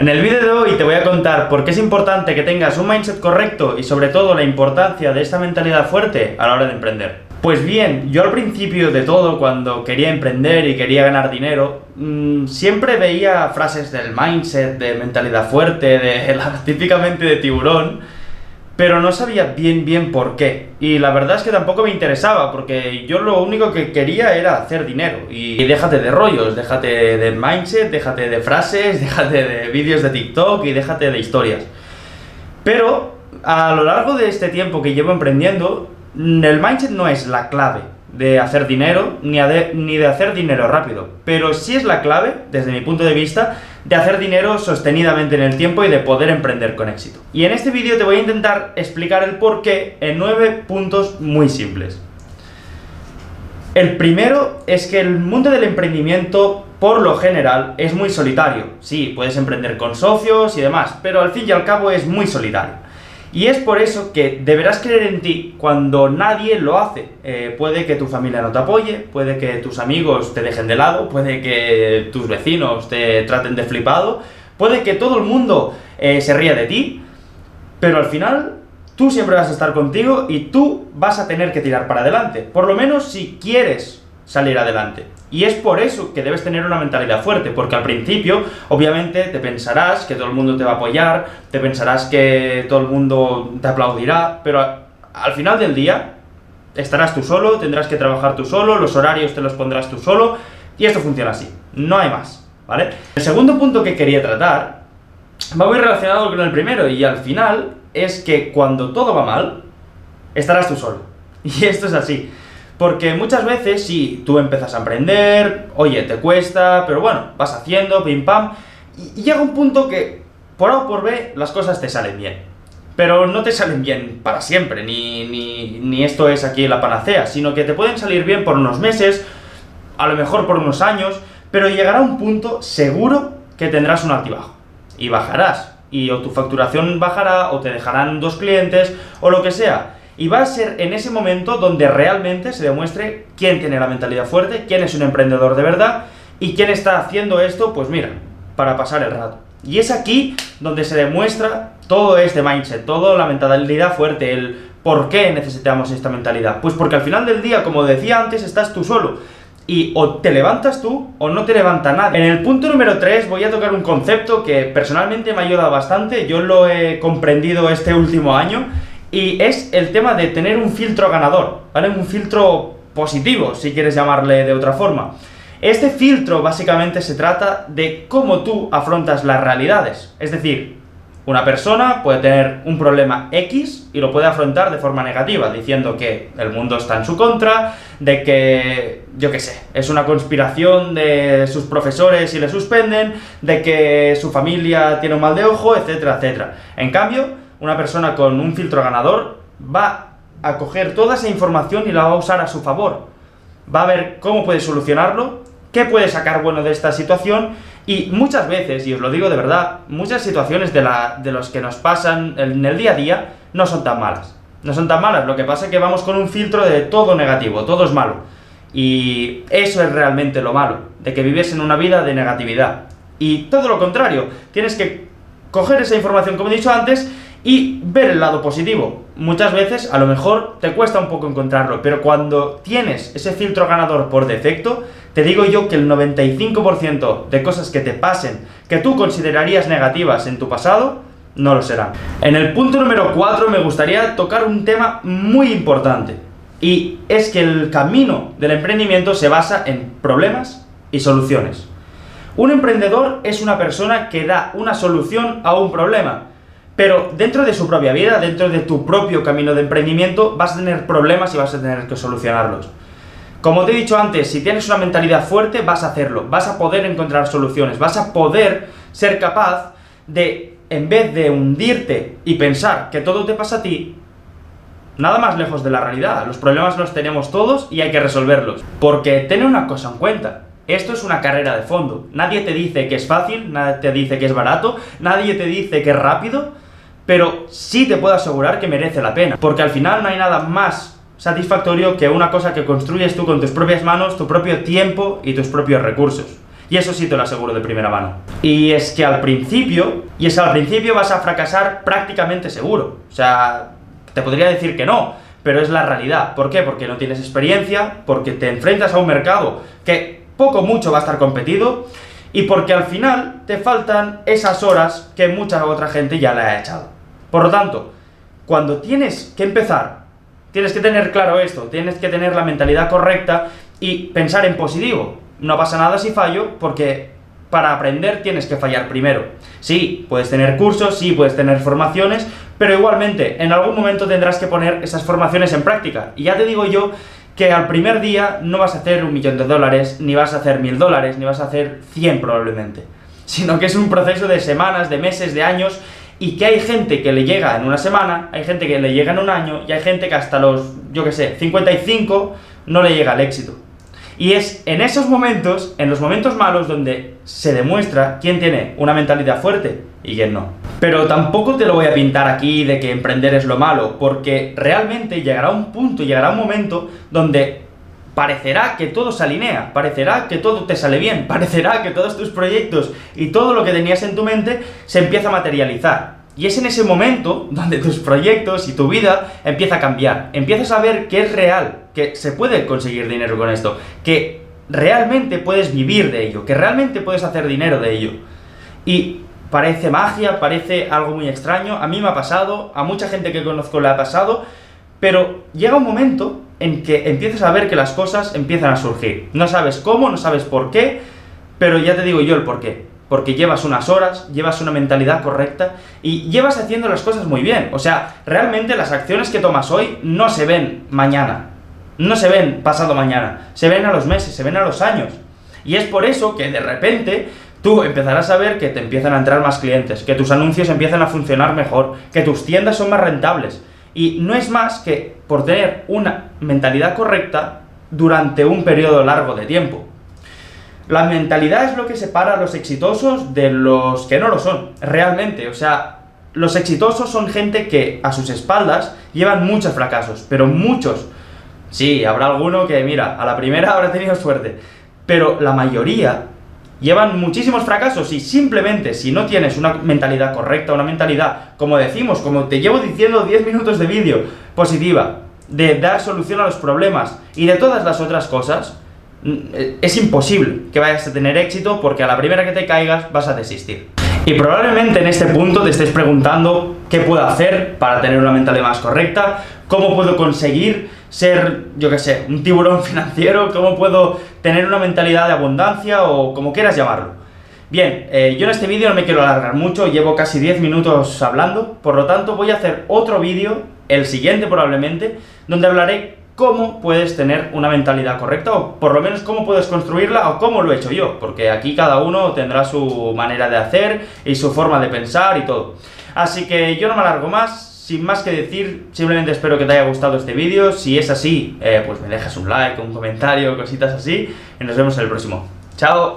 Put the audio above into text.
En el vídeo de hoy te voy a contar por qué es importante que tengas un mindset correcto y sobre todo la importancia de esta mentalidad fuerte a la hora de emprender. Pues bien, yo al principio de todo, cuando quería emprender y quería ganar dinero, mmm, siempre veía frases del mindset, de mentalidad fuerte, de típicamente de tiburón, pero no sabía bien bien por qué. Y la verdad es que tampoco me interesaba, porque yo lo único que quería era hacer dinero. Y déjate de rollos, déjate de mindset, déjate de frases, déjate de vídeos de TikTok y déjate de historias. Pero a lo largo de este tiempo que llevo emprendiendo, el mindset no es la clave de hacer dinero, ni, de, ni de hacer dinero rápido, pero sí es la clave, desde mi punto de vista, de hacer dinero sostenidamente en el tiempo y de poder emprender con éxito. Y en este vídeo te voy a intentar explicar el por qué en nueve puntos muy simples. El primero es que el mundo del emprendimiento, por lo general, es muy solitario. Sí, puedes emprender con socios y demás, pero al fin y al cabo es muy solitario. Y es por eso que deberás creer en ti cuando nadie lo hace. Eh, puede que tu familia no te apoye, puede que tus amigos te dejen de lado, puede que tus vecinos te traten de flipado, puede que todo el mundo eh, se ría de ti, pero al final tú siempre vas a estar contigo y tú vas a tener que tirar para adelante. Por lo menos si quieres salir adelante. Y es por eso que debes tener una mentalidad fuerte, porque al principio, obviamente, te pensarás que todo el mundo te va a apoyar, te pensarás que todo el mundo te aplaudirá, pero al final del día estarás tú solo, tendrás que trabajar tú solo, los horarios te los pondrás tú solo, y esto funciona así, no hay más, ¿vale? El segundo punto que quería tratar va muy relacionado con el primero, y al final es que cuando todo va mal, estarás tú solo. Y esto es así. Porque muchas veces, si tú empiezas a emprender, oye, te cuesta, pero bueno, vas haciendo, pim pam, y, llega un punto que, por A o por B, las cosas te salen bien. Pero no te salen bien para siempre, ni, ni, ni esto es aquí la panacea, sino que te pueden salir bien por unos meses, a lo mejor por unos años, pero llegará un punto seguro que tendrás un altibajo. Y bajarás. Y o tu facturación bajará, o te dejarán dos clientes, o lo que sea. Y va a ser en ese momento donde realmente se demuestre quién tiene la mentalidad fuerte, quién es un emprendedor de verdad y quién está haciendo esto, pues mira, para pasar el rato. Y es aquí donde se demuestra todo este mindset, toda la mentalidad fuerte, el por qué necesitamos esta mentalidad. Pues porque al final del día, como decía antes, estás tú solo. Y o te levantas tú o no te levanta nadie. En el punto número 3 voy a tocar un concepto que personalmente me ha ayudado bastante, yo lo he comprendido este último año, y es el tema de tener un filtro ganador, ¿vale? Un filtro positivo, si quieres llamarle de otra forma. Este filtro básicamente se trata de cómo tú afrontas las realidades. Es decir, una persona puede tener un problema X y lo puede afrontar de forma negativa, diciendo que el mundo está en su contra, de que, yo qué sé, es una conspiración de sus profesores y le suspenden, de que su familia tiene un mal de ojo, etcétera, etcétera. En cambio, una persona con un filtro ganador va a coger toda esa información y la va a usar a su favor. Va a ver cómo puede solucionarlo, qué puede sacar bueno de esta situación y muchas veces, y os lo digo de verdad, muchas situaciones de, la, de los que nos pasan en el día a día no son tan malas. No son tan malas, lo que pasa es que vamos con un filtro de todo negativo, todo es malo. Y eso es realmente lo malo, de que vives en una vida de negatividad. Y todo lo contrario, tienes que coger esa información, como he dicho antes, y ver el lado positivo. Muchas veces a lo mejor te cuesta un poco encontrarlo, pero cuando tienes ese filtro ganador por defecto, te digo yo que el 95% de cosas que te pasen, que tú considerarías negativas en tu pasado, no lo serán. En el punto número 4 me gustaría tocar un tema muy importante, y es que el camino del emprendimiento se basa en problemas y soluciones. Un emprendedor es una persona que da una solución a un problema, pero dentro de su propia vida, dentro de tu propio camino de emprendimiento, vas a tener problemas y vas a tener que solucionarlos. Como te he dicho antes, si tienes una mentalidad fuerte, vas a hacerlo, vas a poder encontrar soluciones, vas a poder ser capaz de, en vez de hundirte y pensar que todo te pasa a ti, nada más lejos de la realidad. Los problemas los tenemos todos y hay que resolverlos. Porque ten una cosa en cuenta, esto es una carrera de fondo. Nadie te dice que es fácil, nadie te dice que es barato, nadie te dice que es rápido, pero sí te puedo asegurar que merece la pena, porque al final no hay nada más satisfactorio que una cosa que construyes tú con tus propias manos, tu propio tiempo y tus propios recursos. Y eso sí te lo aseguro de primera mano. Y es que al principio, y es al principio vas a fracasar prácticamente seguro. O sea, te podría decir que no, pero es la realidad. ¿Por qué? Porque no tienes experiencia, porque te enfrentas a un mercado que poco mucho va a estar competido, y porque al final te faltan esas horas que mucha otra gente ya le ha echado. Por lo tanto, cuando tienes que empezar, tienes que tener claro esto, tienes que tener la mentalidad correcta y pensar en positivo. No pasa nada si fallo, porque para aprender tienes que fallar primero. Sí, puedes tener cursos, sí, puedes tener formaciones, pero igualmente, en algún momento tendrás que poner esas formaciones en práctica. Y ya te digo yo que al primer día no vas a hacer un millón de dólares, ni vas a hacer mil dólares, ni vas a hacer 100 probablemente. Sino que es un proceso de semanas, de meses, de años, y que hay gente que le llega en una semana, hay gente que le llega en un año, y hay gente que hasta los, yo que sé, 55 no le llega al éxito. Y es en esos momentos, en los momentos malos, donde se demuestra quién tiene una mentalidad fuerte y quién no. Pero tampoco te lo voy a pintar aquí de que emprender es lo malo, porque realmente llegará un punto, llegará un momento donde parecerá que todo se alinea, parecerá que todo te sale bien, parecerá que todos tus proyectos y todo lo que tenías en tu mente se empieza a materializar. Y es en ese momento donde tus proyectos y tu vida empieza a cambiar. Empiezas a ver que es real, que se puede conseguir dinero con esto, que realmente puedes vivir de ello, que realmente puedes hacer dinero de ello. Y parece magia, parece algo muy extraño, a mí me ha pasado, a mucha gente que conozco le ha pasado, pero llega un momento en que empiezas a ver que las cosas empiezan a surgir. No sabes cómo, no sabes por qué, pero ya te digo yo el por qué porque llevas unas horas, llevas una mentalidad correcta y llevas haciendo las cosas muy bien. O sea, realmente las acciones que tomas hoy no se ven mañana, no se ven pasado mañana, se ven a los meses, se ven a los años. Y es por eso que de repente tú empezarás a ver que te empiezan a entrar más clientes, que tus anuncios empiezan a funcionar mejor, que tus tiendas son más rentables. Y no es más que por tener una mentalidad correcta durante un periodo largo de tiempo. La mentalidad es lo que separa a los exitosos de los que no lo son, realmente. O sea, los exitosos son gente que a sus espaldas llevan muchos fracasos, pero muchos. Sí, habrá alguno que, mira, a la primera habrá tenido suerte, pero la mayoría llevan muchísimos fracasos y simplemente si no tienes una mentalidad correcta, una mentalidad, como decimos, como te llevo diciendo 10 minutos de vídeo, positiva, de dar solución a los problemas y de todas las otras cosas, Mm, es imposible que vayas a tener éxito porque a la primera que te caigas vas a desistir. Y probablemente en este punto te estés preguntando qué puedo hacer para tener una mentalidad más correcta, cómo puedo conseguir ser, yo qué sé, un tiburón financiero, cómo puedo tener una mentalidad de abundancia o como quieras llamarlo. Bien, eh, yo en este vídeo no me quiero alargar mucho, llevo casi 10 minutos hablando, por lo tanto voy a hacer otro vídeo, el siguiente probablemente, donde hablaré cómo puedes tener una mentalidad correcta, o por lo menos cómo puedes construirla, o cómo lo he hecho yo, porque aquí cada uno tendrá su manera de hacer y su forma de pensar y todo. Así que yo no me alargo más, sin más que decir, simplemente espero que te haya gustado este vídeo, si es así, eh, pues me dejas un like, un comentario, cositas así, y nos vemos en el próximo. ¡Chao!